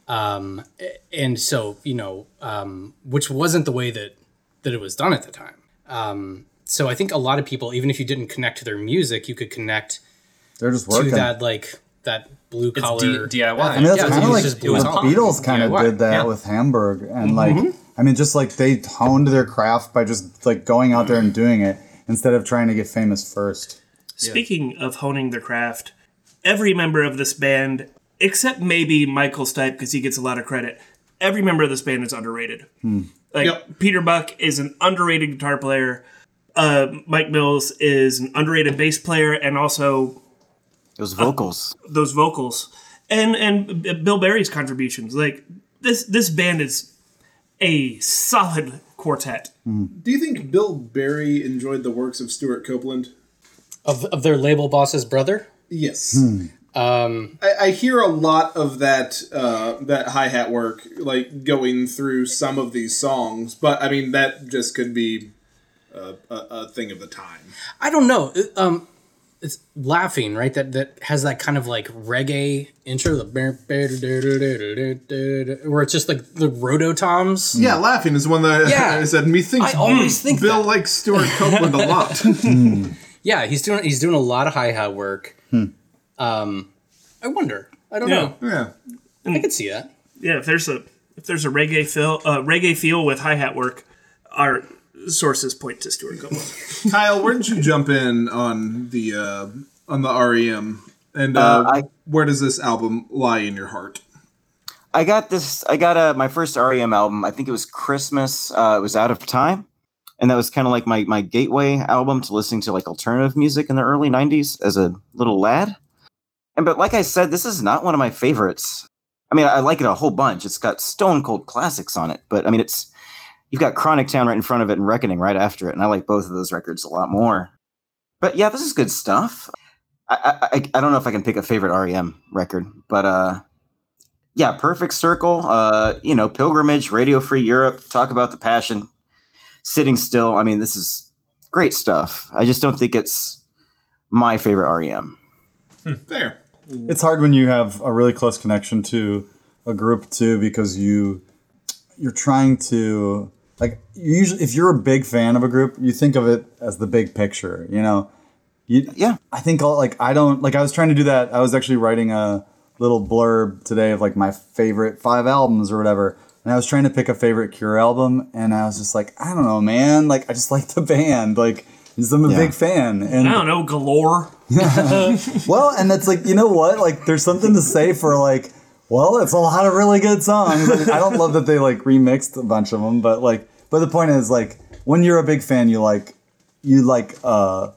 [SPEAKER 7] um, and so you know, um, which wasn't the way that that it was done at the time. Um, so I think a lot of people, even if you didn't connect to their music, you could connect
[SPEAKER 3] They're just
[SPEAKER 7] to that like that blue
[SPEAKER 2] It's
[SPEAKER 7] collar
[SPEAKER 2] D- DIY.
[SPEAKER 3] I mean, that's
[SPEAKER 7] Yeah,
[SPEAKER 3] kind of like
[SPEAKER 7] just-
[SPEAKER 3] the
[SPEAKER 7] it was punk.
[SPEAKER 3] Beatles kind of did that
[SPEAKER 2] yeah.
[SPEAKER 3] with Hamburg, and like, I mean, just like they honed their craft by just like going out there and doing it instead of trying to get famous first.
[SPEAKER 5] Speaking of honing their craft, every member of this band, except maybe Michael Stipe because he gets a lot of credit, every member of this band is underrated. Like
[SPEAKER 4] Yep.
[SPEAKER 5] Peter Buck is an underrated guitar player. Uh, Mike Mills is an underrated bass player, and also
[SPEAKER 6] Those vocals.
[SPEAKER 5] those vocals, and and Bill Berry's contributions. Like this this band is a solid quartet.
[SPEAKER 4] Do you think Bill Berry enjoyed the works of Stewart Copeland?
[SPEAKER 7] of, of their label boss's brother.
[SPEAKER 4] Yes.
[SPEAKER 7] Um,
[SPEAKER 4] I, I hear a lot of that uh, that hi hat work like going through some of these songs, but I mean that just could be a, a, a thing of the time.
[SPEAKER 7] I don't know. It- Um, it's laughing, right? That that has that kind of like reggae intro, the where it's just like the rototoms.
[SPEAKER 4] Yeah, laughing is one that *laughs*
[SPEAKER 7] Yeah.
[SPEAKER 4] I said. Methinks
[SPEAKER 7] I always think
[SPEAKER 4] Bill
[SPEAKER 7] that.
[SPEAKER 4] likes Stewart Copeland a lot. *laughs*
[SPEAKER 7] Yeah, he's doing he's doing a lot of hi hat work. Um, I wonder. I don't
[SPEAKER 5] Yeah.
[SPEAKER 7] know.
[SPEAKER 4] yeah,
[SPEAKER 7] I could see that.
[SPEAKER 5] Yeah, if there's a if there's a reggae feel uh, reggae feel with hi hat work, our sources point to Stewart Copeland. *laughs*
[SPEAKER 4] Kyle, where did you jump in on the uh, on the REM, and uh,
[SPEAKER 6] Uh, I-
[SPEAKER 4] where does this album lie in your heart?
[SPEAKER 6] I got this. I got uh, my first REM album. I think it was Christmas. Uh, it was Out of Time, and that was kind of like my my gateway album to listening to like alternative music in the early '90s as a little lad. And but like I said, this is not one of my favorites. I mean, I like it a whole bunch. It's got stone cold classics on it, but I mean, it's you've got Chronic Town right in front of it and Reckoning right after it, and I like both of those records a lot more. But yeah, this is good stuff. I I, I, don't know if I can pick a favorite REM record, but uh, yeah, Perfect Circle, uh, you know, Pilgrimage, Radio Free Europe, Talk About the Passion, Sitting Still. I mean, this is great stuff. I just don't think it's my favorite REM.
[SPEAKER 4] There.
[SPEAKER 3] It's hard when you have a really close connection to a group too because you you're trying to like you usually if you're a big fan of a group you think of it as the big picture you know you,
[SPEAKER 6] Yeah.
[SPEAKER 3] i think all like i don't like i was trying to do that i was actually writing a little blurb today of like my favorite five albums or whatever and i was trying to pick a favorite cure album and i was just like i don't know man like i just like the band like just I'm a
[SPEAKER 6] Yeah.
[SPEAKER 3] big fan and
[SPEAKER 5] I don't know, galore. *laughs*
[SPEAKER 3] well, and it's like you know what? Like, there's something to say for like, well, it's a lot of really good songs. Like, I don't love that they like remixed a bunch of them, but like, but the point is like, when you're a big fan, you like, you like, uh,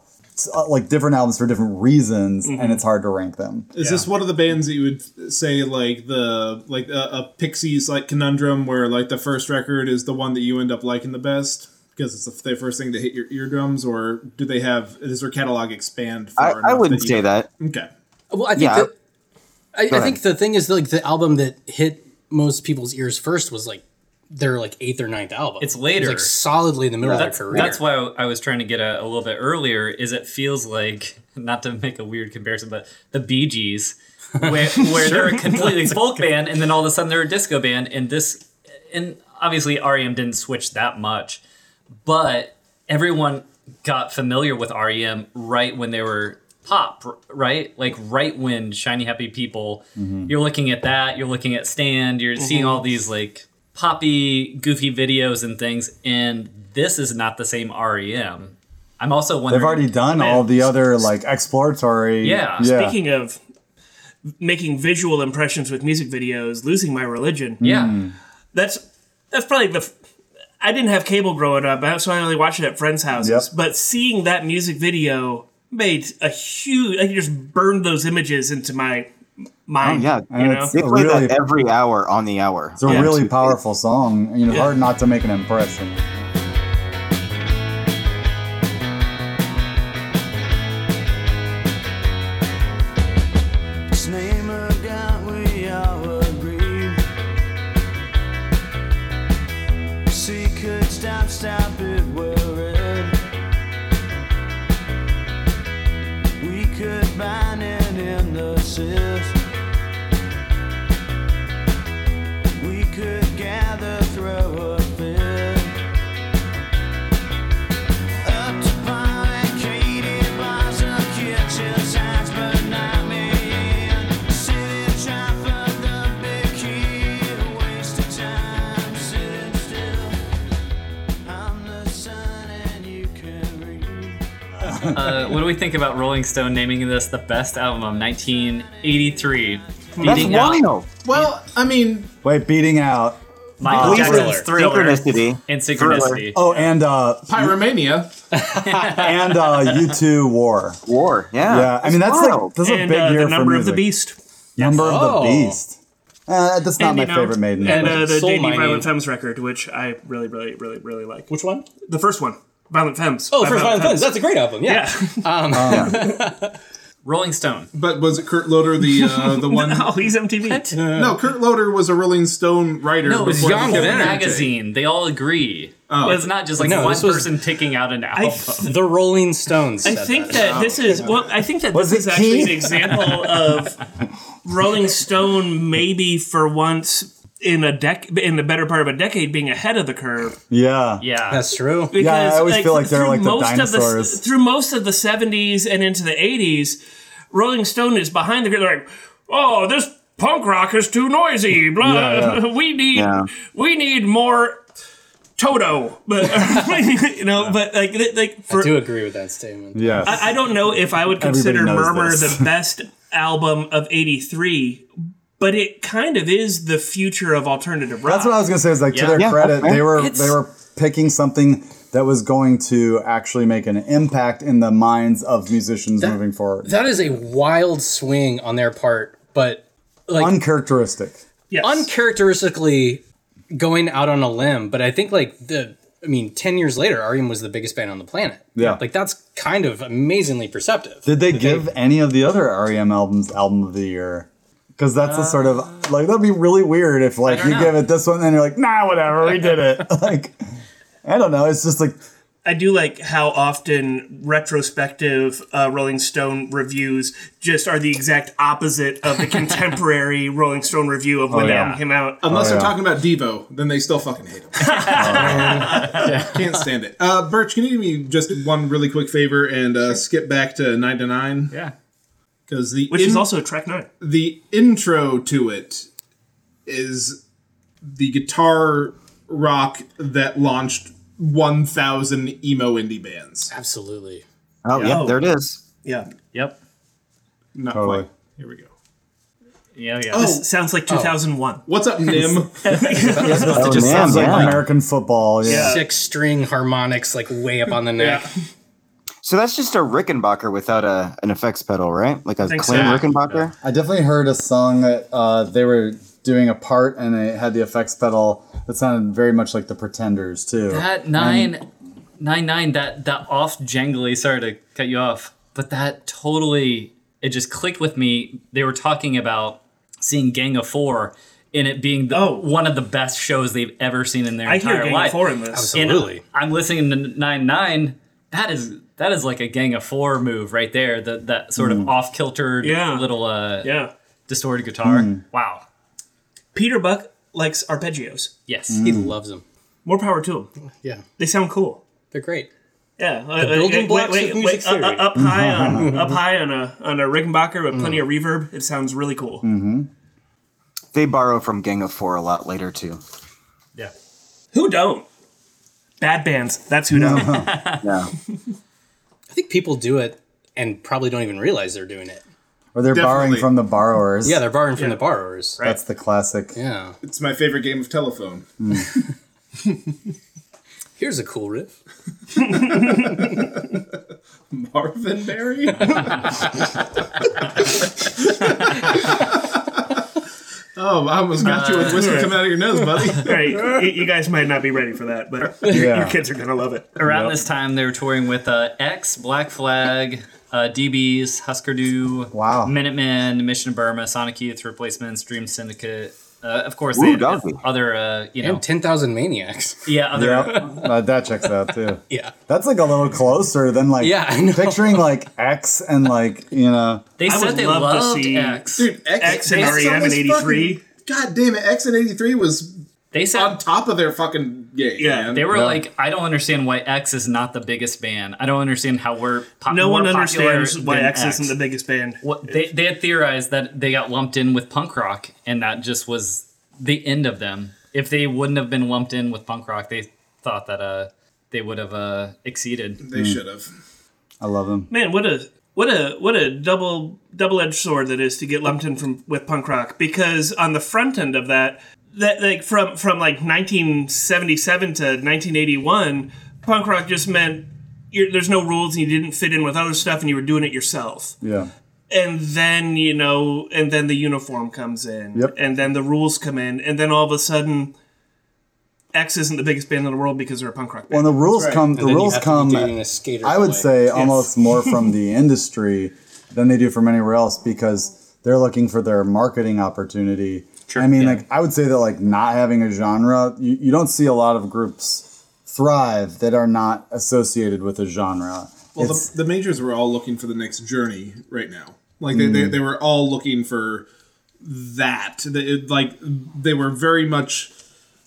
[SPEAKER 3] uh, like different albums for different reasons, and it's hard to rank them.
[SPEAKER 4] Is this one of the bands that you would say like the like a, a Pixies like conundrum where like the first record is the one that you end up liking the best because it's the, the first thing to hit your eardrums, or do they have does their catalog expand?
[SPEAKER 6] I,
[SPEAKER 4] Far
[SPEAKER 6] I
[SPEAKER 4] enough
[SPEAKER 6] wouldn't
[SPEAKER 4] you-
[SPEAKER 6] say that.
[SPEAKER 4] Okay.
[SPEAKER 7] Well, I think
[SPEAKER 6] Yeah.
[SPEAKER 7] that I, I think the thing is like the album that hit most people's ears first was like their like eighth or ninth album.
[SPEAKER 2] It's later.
[SPEAKER 7] like solidly in the middle of
[SPEAKER 2] That's,
[SPEAKER 7] their career.
[SPEAKER 2] that's why I was trying to get a, a little bit earlier. Is it feels like not to make a weird comparison, but the Bee Gees, *laughs* where, where they're a completely folk band, and then all of a sudden they're a disco band, and this, and obviously REM didn't switch that much, but everyone got familiar with REM right when they were pop, right? Like right when Shiny Happy People, mm-hmm. you're looking at that, you're looking at Stand, you're seeing mm-hmm. all these like poppy, goofy videos and things, and this is not the same REM. I'm also wondering.
[SPEAKER 3] They've already done all the other like exploratory.
[SPEAKER 2] Yeah.
[SPEAKER 5] Speaking of making visual impressions with music videos, losing my religion.
[SPEAKER 2] Yeah. Hmm.
[SPEAKER 5] That's that's probably the. F- I didn't have cable growing up, so I only watched it at friends' houses.
[SPEAKER 3] Yep.
[SPEAKER 5] But seeing that music video made a huge. I just burned those images into my mind.
[SPEAKER 6] Oh, yeah.
[SPEAKER 5] you
[SPEAKER 3] And
[SPEAKER 5] know.
[SPEAKER 3] it's-
[SPEAKER 6] They play
[SPEAKER 3] really-
[SPEAKER 6] that every hour on the hour.
[SPEAKER 3] It's a really powerful song. You know, hard not to make an impression.
[SPEAKER 2] Stone naming this the best album of 1983?
[SPEAKER 6] That's
[SPEAKER 2] Beating out
[SPEAKER 6] wild.
[SPEAKER 4] Well, I mean,
[SPEAKER 3] Wait, beating out.
[SPEAKER 2] Michael
[SPEAKER 7] Uh,
[SPEAKER 2] Jackson's
[SPEAKER 7] Thriller.
[SPEAKER 2] Thriller
[SPEAKER 6] Synchronicity.
[SPEAKER 2] and Synchronicity.
[SPEAKER 3] Oh, and uh,
[SPEAKER 4] Pyromania. *laughs*
[SPEAKER 3] and uh, U two War.
[SPEAKER 6] War. Yeah.
[SPEAKER 3] Yeah, I mean that's
[SPEAKER 6] wild.
[SPEAKER 3] like that's a
[SPEAKER 5] and
[SPEAKER 3] big
[SPEAKER 5] uh,
[SPEAKER 3] year
[SPEAKER 5] the number
[SPEAKER 3] for
[SPEAKER 5] of the beast.
[SPEAKER 3] Number of
[SPEAKER 7] Oh.
[SPEAKER 3] the Beast. Uh, that's not
[SPEAKER 5] And,
[SPEAKER 3] my
[SPEAKER 5] you know,
[SPEAKER 3] favorite Maiden.
[SPEAKER 5] And
[SPEAKER 3] but-
[SPEAKER 5] uh, the
[SPEAKER 7] Soul
[SPEAKER 5] JD Violent Femmes record, which I really, really, really, really like.
[SPEAKER 7] Which one?
[SPEAKER 5] The first one, Violent Femmes.
[SPEAKER 7] Oh,
[SPEAKER 5] by
[SPEAKER 7] First Violent Femmes. That's a great album. Yeah.
[SPEAKER 5] Yeah. *laughs*
[SPEAKER 2] Um, um, *laughs* Rolling Stone.
[SPEAKER 4] But was it Kurt Loder the uh, *laughs* the one?
[SPEAKER 5] Oh, he's MTV.
[SPEAKER 4] Uh, no, Kurt Loder was a Rolling Stone writer.
[SPEAKER 2] No, it's
[SPEAKER 4] before
[SPEAKER 7] Jan
[SPEAKER 4] he became
[SPEAKER 7] Wenner.
[SPEAKER 4] a DJ.
[SPEAKER 2] magazine. They all agree.
[SPEAKER 4] Oh.
[SPEAKER 2] It's not just like
[SPEAKER 7] No,
[SPEAKER 2] one
[SPEAKER 7] this was-
[SPEAKER 2] person picking out an album.
[SPEAKER 7] The Rolling Stones.
[SPEAKER 5] I think
[SPEAKER 7] that.
[SPEAKER 5] that this is oh. well. I think that
[SPEAKER 3] Was
[SPEAKER 5] this is
[SPEAKER 3] it
[SPEAKER 5] actually
[SPEAKER 3] Keith?
[SPEAKER 5] an example of Rolling Stone, maybe for once in a dec in the better part of a decade, being ahead of the curve.
[SPEAKER 3] Yeah.
[SPEAKER 2] yeah,
[SPEAKER 7] That's true.
[SPEAKER 5] Because,
[SPEAKER 3] Yeah, I always feel like they're
[SPEAKER 5] through
[SPEAKER 3] like the
[SPEAKER 5] most of
[SPEAKER 3] dinosaurs.
[SPEAKER 5] through most of the '70s and into the '80s, Rolling Stone is behind the curve. They're like, oh, this punk rock is too noisy. Blah.
[SPEAKER 3] Yeah, yeah. *laughs*
[SPEAKER 5] We need
[SPEAKER 6] Yeah.
[SPEAKER 5] we need more. Toto, *laughs* but you know, but like, like for
[SPEAKER 7] I do agree with that statement.
[SPEAKER 3] Yeah,
[SPEAKER 5] I, I don't know if I would consider Murmur
[SPEAKER 3] this.
[SPEAKER 5] the best *laughs* album of '83, but it kind of is the future of alternative rock.
[SPEAKER 3] That's what I was gonna say. Is like to their
[SPEAKER 6] Yeah,
[SPEAKER 3] credit, they were
[SPEAKER 2] It's-
[SPEAKER 3] they were picking something that was going to actually make an impact in the minds of musicians moving forward.
[SPEAKER 7] That is a wild swing on their part, but like
[SPEAKER 3] Uncharacteristic.
[SPEAKER 5] yes.
[SPEAKER 7] uncharacteristically going out on a limb. But I think like the, I mean, ten years later, REM was the biggest band on the planet.
[SPEAKER 3] Yeah.
[SPEAKER 7] like that's kind of amazingly perceptive.
[SPEAKER 3] Did they give any of the other REM albums album of the year? Because that's the sort of like that'd be really weird if like you
[SPEAKER 2] know.
[SPEAKER 3] give it this one and you're like nah whatever we did it *laughs* like I don't know it's just like
[SPEAKER 5] I do like how often retrospective uh, Rolling Stone reviews just are the exact opposite of the *laughs* contemporary Rolling Stone review of when the
[SPEAKER 2] yeah.
[SPEAKER 5] album came out.
[SPEAKER 4] Unless
[SPEAKER 3] Oh,
[SPEAKER 4] they're
[SPEAKER 3] yeah.
[SPEAKER 4] talking about Devo, then they still fucking hate him. *laughs* Can't stand it. Uh, Birch, can you do me just one really quick favor and uh, skip back to nine to nine?
[SPEAKER 2] yeah.
[SPEAKER 4] Because the
[SPEAKER 5] Which is also track nine.
[SPEAKER 4] the intro to it is the guitar rock that launched 1,000 emo indie bands.
[SPEAKER 7] Absolutely.
[SPEAKER 6] Oh, yeah, oh. there it is.
[SPEAKER 5] Yeah.
[SPEAKER 2] Yep.
[SPEAKER 4] Not
[SPEAKER 3] Totally.
[SPEAKER 4] quite. Here we go.
[SPEAKER 2] Yeah, yeah.
[SPEAKER 4] Oh,
[SPEAKER 5] Sounds like 2001.
[SPEAKER 4] what's up, Nim? *laughs* *laughs*
[SPEAKER 6] Oh,
[SPEAKER 3] it just
[SPEAKER 6] man,
[SPEAKER 3] sounds like
[SPEAKER 6] yeah.
[SPEAKER 3] American football yeah,
[SPEAKER 5] Yeah.
[SPEAKER 7] Six string harmonics like way up on the neck.
[SPEAKER 6] So that's just a Rickenbacker without a an effects pedal, right? Like a
[SPEAKER 5] think
[SPEAKER 6] clean
[SPEAKER 5] so.
[SPEAKER 6] Rickenbacker.
[SPEAKER 3] I definitely heard a song that uh, they were doing a part and it had the effects pedal that sounded very much like the Pretenders too
[SPEAKER 2] That nine, nine, nine. That that off jangly. Sorry to cut you off, but that totally it just clicked with me. They were talking about seeing Gang of Four and it being the,
[SPEAKER 5] Oh.
[SPEAKER 2] one of the best shows they've ever seen in their
[SPEAKER 5] I hear
[SPEAKER 2] entire
[SPEAKER 5] Gang
[SPEAKER 2] life.
[SPEAKER 5] of Four in this.
[SPEAKER 2] And
[SPEAKER 7] Absolutely.
[SPEAKER 2] I'm listening to Nine Nine. That is that is like a Gang of Four move right there. That that sort of mm. off kiltered
[SPEAKER 5] Yeah.
[SPEAKER 2] little uh,
[SPEAKER 5] Yeah.
[SPEAKER 2] distorted guitar. Mm. Wow.
[SPEAKER 5] Peter Buck likes arpeggios.
[SPEAKER 2] Yes. Mm.
[SPEAKER 7] He loves them.
[SPEAKER 5] More power to him.
[SPEAKER 7] Yeah,
[SPEAKER 5] They sound cool.
[SPEAKER 7] they're great.
[SPEAKER 5] Yeah, the uh, uh,
[SPEAKER 7] building blocks of music
[SPEAKER 5] up, uh,
[SPEAKER 7] theory.
[SPEAKER 5] up high on *laughs* up high on a on a Rickenbacker with plenty of reverb. It sounds really cool. Mm-hmm.
[SPEAKER 6] They borrow from Gang of Four a lot later too.
[SPEAKER 2] Yeah.
[SPEAKER 5] Who don't? Bad bands. That's who don't. *laughs*
[SPEAKER 6] Yeah. *laughs*
[SPEAKER 7] I think people do it and probably don't even realize they're doing it.
[SPEAKER 3] or they're borrowing from the borrowers
[SPEAKER 7] Yeah, they're borrowing from the borrowers.
[SPEAKER 3] that's the classic
[SPEAKER 7] Yeah.
[SPEAKER 4] it's my favorite game of telephone. Hmm. *laughs*
[SPEAKER 7] Here's a cool riff. *laughs*
[SPEAKER 4] Marvin Berry? *laughs* oh, I almost got you with whiskey coming out of your nose, buddy. *laughs*
[SPEAKER 5] All right, you, you guys might not be ready for that, but your, *laughs*
[SPEAKER 3] Yeah.
[SPEAKER 5] your kids are gonna love it.
[SPEAKER 2] Around
[SPEAKER 3] Yep.
[SPEAKER 2] this time, they were touring with uh, X, Black Flag, uh, DBs, Husker Du,
[SPEAKER 3] Wow.
[SPEAKER 2] Minutemen, Mission of Burma, Sonic Youth, Replacements, Dream Syndicate. Uh, of course,
[SPEAKER 6] Ooh,
[SPEAKER 2] they had other, uh, you know,
[SPEAKER 7] And 10,000 Maniacs. *laughs*
[SPEAKER 2] yeah, other.
[SPEAKER 3] yeah uh, that checks out too *laughs*
[SPEAKER 7] Yeah.
[SPEAKER 3] that's like a little closer than like
[SPEAKER 7] Yeah, I know.
[SPEAKER 3] picturing like X and like you know
[SPEAKER 2] They
[SPEAKER 5] I
[SPEAKER 2] said
[SPEAKER 5] would
[SPEAKER 2] they
[SPEAKER 5] love to
[SPEAKER 2] loved
[SPEAKER 5] see-
[SPEAKER 2] X.
[SPEAKER 4] Dude, X,
[SPEAKER 5] X and
[SPEAKER 4] X
[SPEAKER 5] REM in 83.
[SPEAKER 4] God damn it, X and 83 was
[SPEAKER 2] They said
[SPEAKER 4] on top of their fucking game.
[SPEAKER 5] Yeah,
[SPEAKER 4] man.
[SPEAKER 2] they were
[SPEAKER 3] Yeah.
[SPEAKER 2] like, I don't understand why X is not the biggest band. I don't understand how we're pop-
[SPEAKER 5] No
[SPEAKER 2] more
[SPEAKER 5] one understands why
[SPEAKER 2] than
[SPEAKER 5] X isn't the biggest band.
[SPEAKER 2] What they they had theorized that they got lumped in with punk rock, and that just was the end of them. If they wouldn't have been lumped in with punk rock, they thought that uh they would have uh exceeded.
[SPEAKER 4] They should have.
[SPEAKER 3] I love them
[SPEAKER 5] Man, what a what a what a double double edged sword that is to get lumped in from with punk rock because on the front end of that that like from from like 1977 to 1981 punk rock just meant you're, there's no rules and you didn't fit in with other stuff and you were doing it yourself
[SPEAKER 3] yeah
[SPEAKER 5] and then you know and then the uniform comes in
[SPEAKER 3] Yep.
[SPEAKER 5] and then the rules come in and then all of a sudden X isn't the biggest band in the world because they're a punk rock band.
[SPEAKER 3] when the rules
[SPEAKER 4] right.
[SPEAKER 3] come the
[SPEAKER 7] And then you
[SPEAKER 3] rules
[SPEAKER 7] have to be
[SPEAKER 3] come
[SPEAKER 7] dating a skater
[SPEAKER 3] I would
[SPEAKER 7] boy.
[SPEAKER 3] say almost more *laughs* from the industry than they do from anywhere else because they're looking for their marketing opportunity. I mean,
[SPEAKER 2] yeah.
[SPEAKER 3] like I would say that like not having a genre, you, you don't see a lot of groups thrive that are not associated with a genre.
[SPEAKER 4] Well, the, the majors were all looking for the next journey right now. Like they, they, mm. they were all looking for that. They, it- like they were very much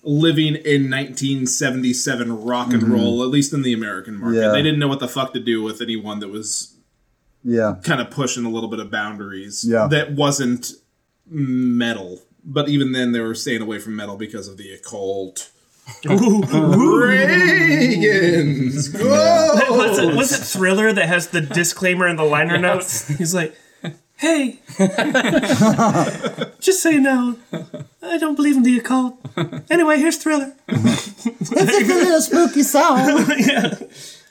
[SPEAKER 4] living in 1977 rock and mm-hmm. roll, at least in the American market.
[SPEAKER 3] Yeah.
[SPEAKER 4] They didn't know what the fuck to do with anyone that was
[SPEAKER 3] yeah.
[SPEAKER 4] kind of pushing a little bit of boundaries.
[SPEAKER 3] Yeah.
[SPEAKER 4] That wasn't metal. But even then, they were staying away from metal because of the occult. *laughs* Reagan's. *laughs* Whoa! *laughs*
[SPEAKER 5] What's it, what's it Thriller that has the disclaimer in the liner notes? He's like, "Hey, just so you know, I don't believe in the occult. Anyway, here's Thriller."
[SPEAKER 3] It's a little spooky song.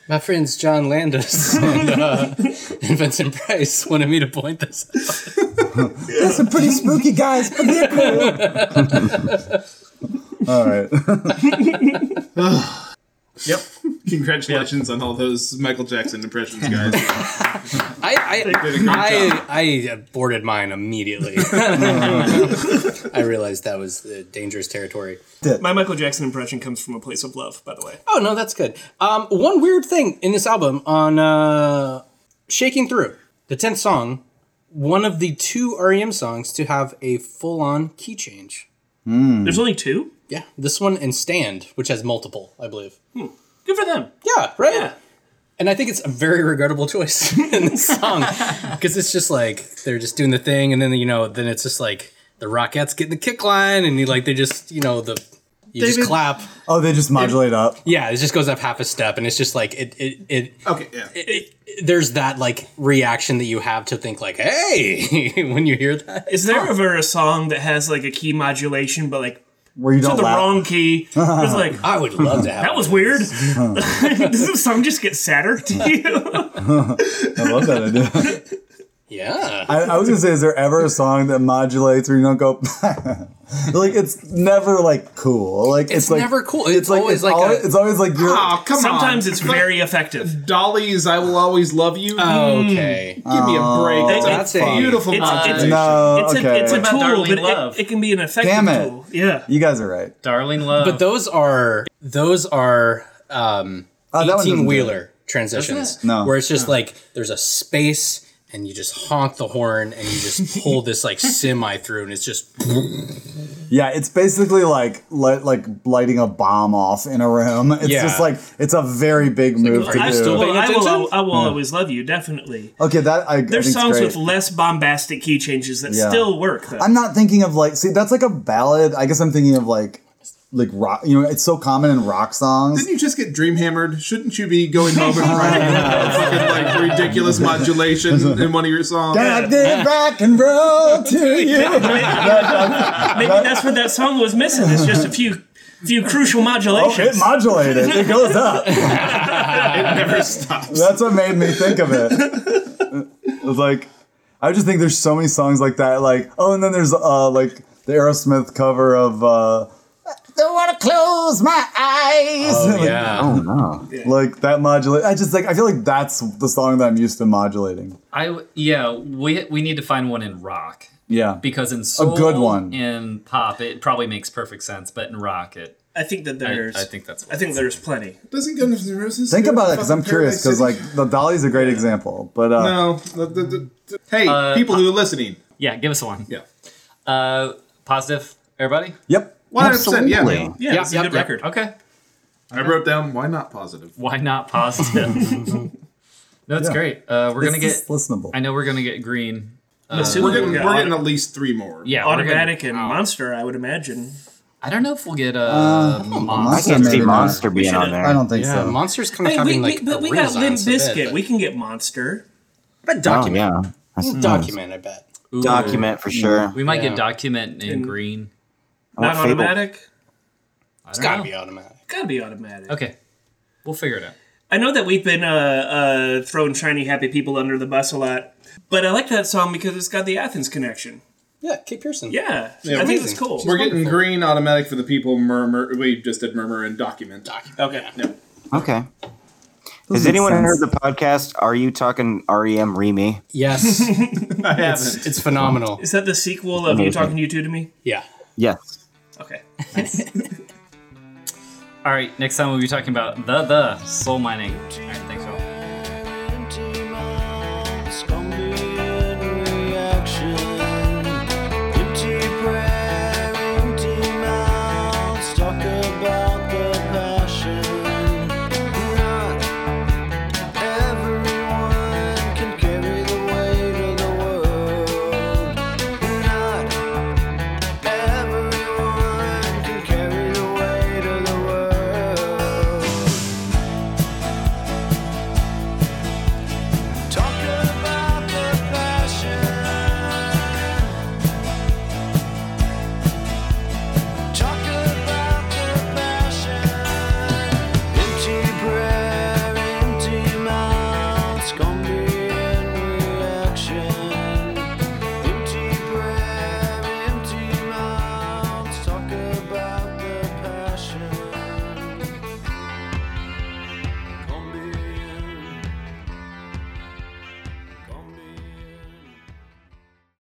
[SPEAKER 7] My friends John Landis *laughs* and, uh, and Vincent Price wanted me to point this out. *laughs*
[SPEAKER 3] There's some pretty spooky guys, but they're cool. All right. *laughs*
[SPEAKER 4] Yep. Congratulations on all those Michael Jackson impressions, guys.
[SPEAKER 7] I I, I, I aborted mine immediately. I realized that was the dangerous territory.
[SPEAKER 5] My Michael Jackson impression comes from a place of love, by the way.
[SPEAKER 7] Oh no, that's good. Um, one weird thing in this album on uh, "Shaking Through," the tenth song, one of the two REM songs to have a full-on key change.
[SPEAKER 5] There's only two.
[SPEAKER 7] Yeah, this one and "Stand," which has multiple, I believe.
[SPEAKER 5] Good for them.
[SPEAKER 7] Yeah, right.
[SPEAKER 5] Yeah.
[SPEAKER 7] And I think it's a very regrettable choice *laughs* in this song because it's just like they're just doing the thing, and then you know, then it's just like the Rockettes getting the kick line, and you like they just you know the you just clap.
[SPEAKER 3] Oh, they just modulate up.
[SPEAKER 7] Yeah, it just goes up half a step, and it's just like it it it.
[SPEAKER 4] Okay, yeah.
[SPEAKER 7] it, it there's that like reaction that you have to think like, hey, *laughs* when you hear that.
[SPEAKER 5] Is there ever a song that has like a key modulation, but like
[SPEAKER 3] Where you
[SPEAKER 5] to
[SPEAKER 3] don't
[SPEAKER 5] the
[SPEAKER 3] laugh.
[SPEAKER 5] wrong key? *laughs* It's like
[SPEAKER 7] I would love to *laughs* have.
[SPEAKER 5] that was weird. Does the song just get sadder to you?
[SPEAKER 3] I love that idea.
[SPEAKER 7] Yeah.
[SPEAKER 3] I, I was gonna say, is there ever a song that modulates where you don't go? *laughs* like it's never like cool. Like it's,
[SPEAKER 7] It's
[SPEAKER 3] like
[SPEAKER 7] never cool. It's
[SPEAKER 3] like
[SPEAKER 7] always
[SPEAKER 3] it's
[SPEAKER 7] like
[SPEAKER 3] always,
[SPEAKER 7] a-
[SPEAKER 3] it's always like you're.
[SPEAKER 4] Oh, come
[SPEAKER 5] Sometimes
[SPEAKER 4] on.
[SPEAKER 5] it's very effective.
[SPEAKER 4] Dolly's "I Will Always Love You."
[SPEAKER 7] okay.
[SPEAKER 4] Give me a break. That's,
[SPEAKER 7] That's
[SPEAKER 4] a
[SPEAKER 7] a-
[SPEAKER 4] beautiful
[SPEAKER 5] It's- it's-
[SPEAKER 4] modulation.
[SPEAKER 3] no,
[SPEAKER 5] It's
[SPEAKER 3] okay.
[SPEAKER 5] a, it's a
[SPEAKER 2] about
[SPEAKER 5] tool,
[SPEAKER 2] Darlene
[SPEAKER 5] but
[SPEAKER 2] Love?
[SPEAKER 5] it, it can be an effective
[SPEAKER 3] Damn it.
[SPEAKER 5] tool. Yeah.
[SPEAKER 3] you guys are right.
[SPEAKER 2] Darlene Love.
[SPEAKER 7] But those are those are um,
[SPEAKER 3] Oh, that one doesn't do
[SPEAKER 7] eighteen
[SPEAKER 3] it.
[SPEAKER 7] wheeler transitions.
[SPEAKER 3] No.
[SPEAKER 7] where it's just like there's a space and you just honk the horn and you just pull this like semi through and it's just
[SPEAKER 3] Yeah, it's basically like li- like lighting a bomb off in a room. It's
[SPEAKER 7] Yeah.
[SPEAKER 3] just like it's a very big move to
[SPEAKER 7] are you
[SPEAKER 3] do.
[SPEAKER 7] still
[SPEAKER 5] Well, I will. I will always love you, definitely.
[SPEAKER 3] okay, that I, I
[SPEAKER 5] There's
[SPEAKER 3] think
[SPEAKER 5] songs
[SPEAKER 3] great.
[SPEAKER 5] with less bombastic key changes that
[SPEAKER 3] Yeah.
[SPEAKER 5] still work, though.
[SPEAKER 3] I'm not thinking of like see that's like a ballad. I guess I'm thinking of like like rock. You know, it's so common in rock songs.
[SPEAKER 4] Didn't you just get dream hammered? Shouldn't you be going home and writing fucking like ridiculous modulation in one of your songs?
[SPEAKER 3] I did rock and roll to *laughs* you.
[SPEAKER 5] Maybe that's what that song was missing. It's just a few few crucial
[SPEAKER 3] Oh,
[SPEAKER 5] modulations.
[SPEAKER 3] it modulated. It goes up. *laughs*
[SPEAKER 4] It never stops.
[SPEAKER 3] That's what made me think of it. It was like I just think there's so many songs like that. Like oh, and then there's uh like the Aerosmith cover of uh. Don't want to close my eyes. *laughs* Like,
[SPEAKER 7] yeah.
[SPEAKER 6] Oh no.
[SPEAKER 3] Like that modulate. I just like I feel like that's the song that I'm used to modulating.
[SPEAKER 2] I yeah, we we need to find one in rock
[SPEAKER 3] Yeah.
[SPEAKER 2] because in soul
[SPEAKER 3] good one.
[SPEAKER 2] in pop it probably makes perfect sense, but in rock it
[SPEAKER 5] I think that there's.
[SPEAKER 2] I think that's what
[SPEAKER 5] I think there's plenty.
[SPEAKER 4] Doesn't Guns N' Roses
[SPEAKER 3] Think about it because I'm curious because like
[SPEAKER 4] City?
[SPEAKER 3] the Dolly's a great example, but uh,
[SPEAKER 4] no. The, the, the, the- hey,
[SPEAKER 2] Uh,
[SPEAKER 4] people who are listening.
[SPEAKER 2] yeah. Give us one.
[SPEAKER 4] Yeah.
[SPEAKER 2] Uh, positive, everybody.
[SPEAKER 3] yep.
[SPEAKER 4] One hundred percent. Yeah.
[SPEAKER 6] Absolutely.
[SPEAKER 4] man.
[SPEAKER 5] Yeah,
[SPEAKER 7] Yep,
[SPEAKER 5] a good
[SPEAKER 7] yep.
[SPEAKER 5] record.
[SPEAKER 2] Okay.
[SPEAKER 4] I wrote down why not positive.
[SPEAKER 2] Why not positive? *laughs* no, it's
[SPEAKER 3] Yeah.
[SPEAKER 2] great. Uh, we're gonna get.
[SPEAKER 3] just listenable.
[SPEAKER 2] I know we're gonna get green.
[SPEAKER 5] Assume
[SPEAKER 4] We're
[SPEAKER 5] we'll
[SPEAKER 4] getting we're
[SPEAKER 5] auto-
[SPEAKER 4] getting at least three more.
[SPEAKER 2] Yeah, we're gonna-
[SPEAKER 5] automatic and
[SPEAKER 2] oh.
[SPEAKER 5] monster. I would imagine.
[SPEAKER 2] I don't know if we'll get uh,
[SPEAKER 6] I
[SPEAKER 2] monster.
[SPEAKER 6] can't see Monster being on there.
[SPEAKER 3] I don't think
[SPEAKER 7] Yeah,
[SPEAKER 3] so.
[SPEAKER 7] Monster's kind of
[SPEAKER 5] Hey,
[SPEAKER 7] having
[SPEAKER 5] we,
[SPEAKER 7] like
[SPEAKER 5] we, but
[SPEAKER 7] a
[SPEAKER 5] we got Limp
[SPEAKER 7] renaissance a bit,
[SPEAKER 5] Bizkit.
[SPEAKER 7] but-
[SPEAKER 5] We can get monster.
[SPEAKER 7] but
[SPEAKER 6] Oh
[SPEAKER 7] document,
[SPEAKER 6] yeah. I suppose.
[SPEAKER 7] document. I bet.
[SPEAKER 2] Ooh.
[SPEAKER 6] Document for sure.
[SPEAKER 2] We might
[SPEAKER 7] Yeah.
[SPEAKER 2] get document in
[SPEAKER 5] In-
[SPEAKER 2] green.
[SPEAKER 6] I want
[SPEAKER 5] Not
[SPEAKER 6] Fable.
[SPEAKER 5] automatic.
[SPEAKER 2] I
[SPEAKER 7] It's
[SPEAKER 2] don't
[SPEAKER 7] gotta
[SPEAKER 2] know.
[SPEAKER 7] be automatic.
[SPEAKER 5] Gotta be automatic.
[SPEAKER 2] Okay, we'll figure it out.
[SPEAKER 5] I know that we've been uh, uh, throwing shiny happy people under the bus a lot, but I like that song because it's got the Athens connection.
[SPEAKER 7] Yeah, Kate Pierson.
[SPEAKER 5] Yeah,
[SPEAKER 4] Yeah,
[SPEAKER 5] I think
[SPEAKER 7] amazing.
[SPEAKER 5] it's cool.
[SPEAKER 4] We're getting
[SPEAKER 7] wonderful.
[SPEAKER 4] green automatic for the people murmur. We just did murmur and document.
[SPEAKER 7] Document.
[SPEAKER 5] Okay.
[SPEAKER 4] No.
[SPEAKER 6] Okay. Has
[SPEAKER 3] make
[SPEAKER 6] anyone
[SPEAKER 3] sense.
[SPEAKER 6] heard the podcast? Are you talking REM Remy?
[SPEAKER 7] Yes,
[SPEAKER 4] I *laughs* haven't.
[SPEAKER 7] it's, it's phenomenal.
[SPEAKER 5] Is that the sequel of You Talking You Two to Me?
[SPEAKER 7] Yeah.
[SPEAKER 6] Yes.
[SPEAKER 5] Okay. *laughs*
[SPEAKER 2] All right, next time we'll be talking about the the soul mining. All right, thanks.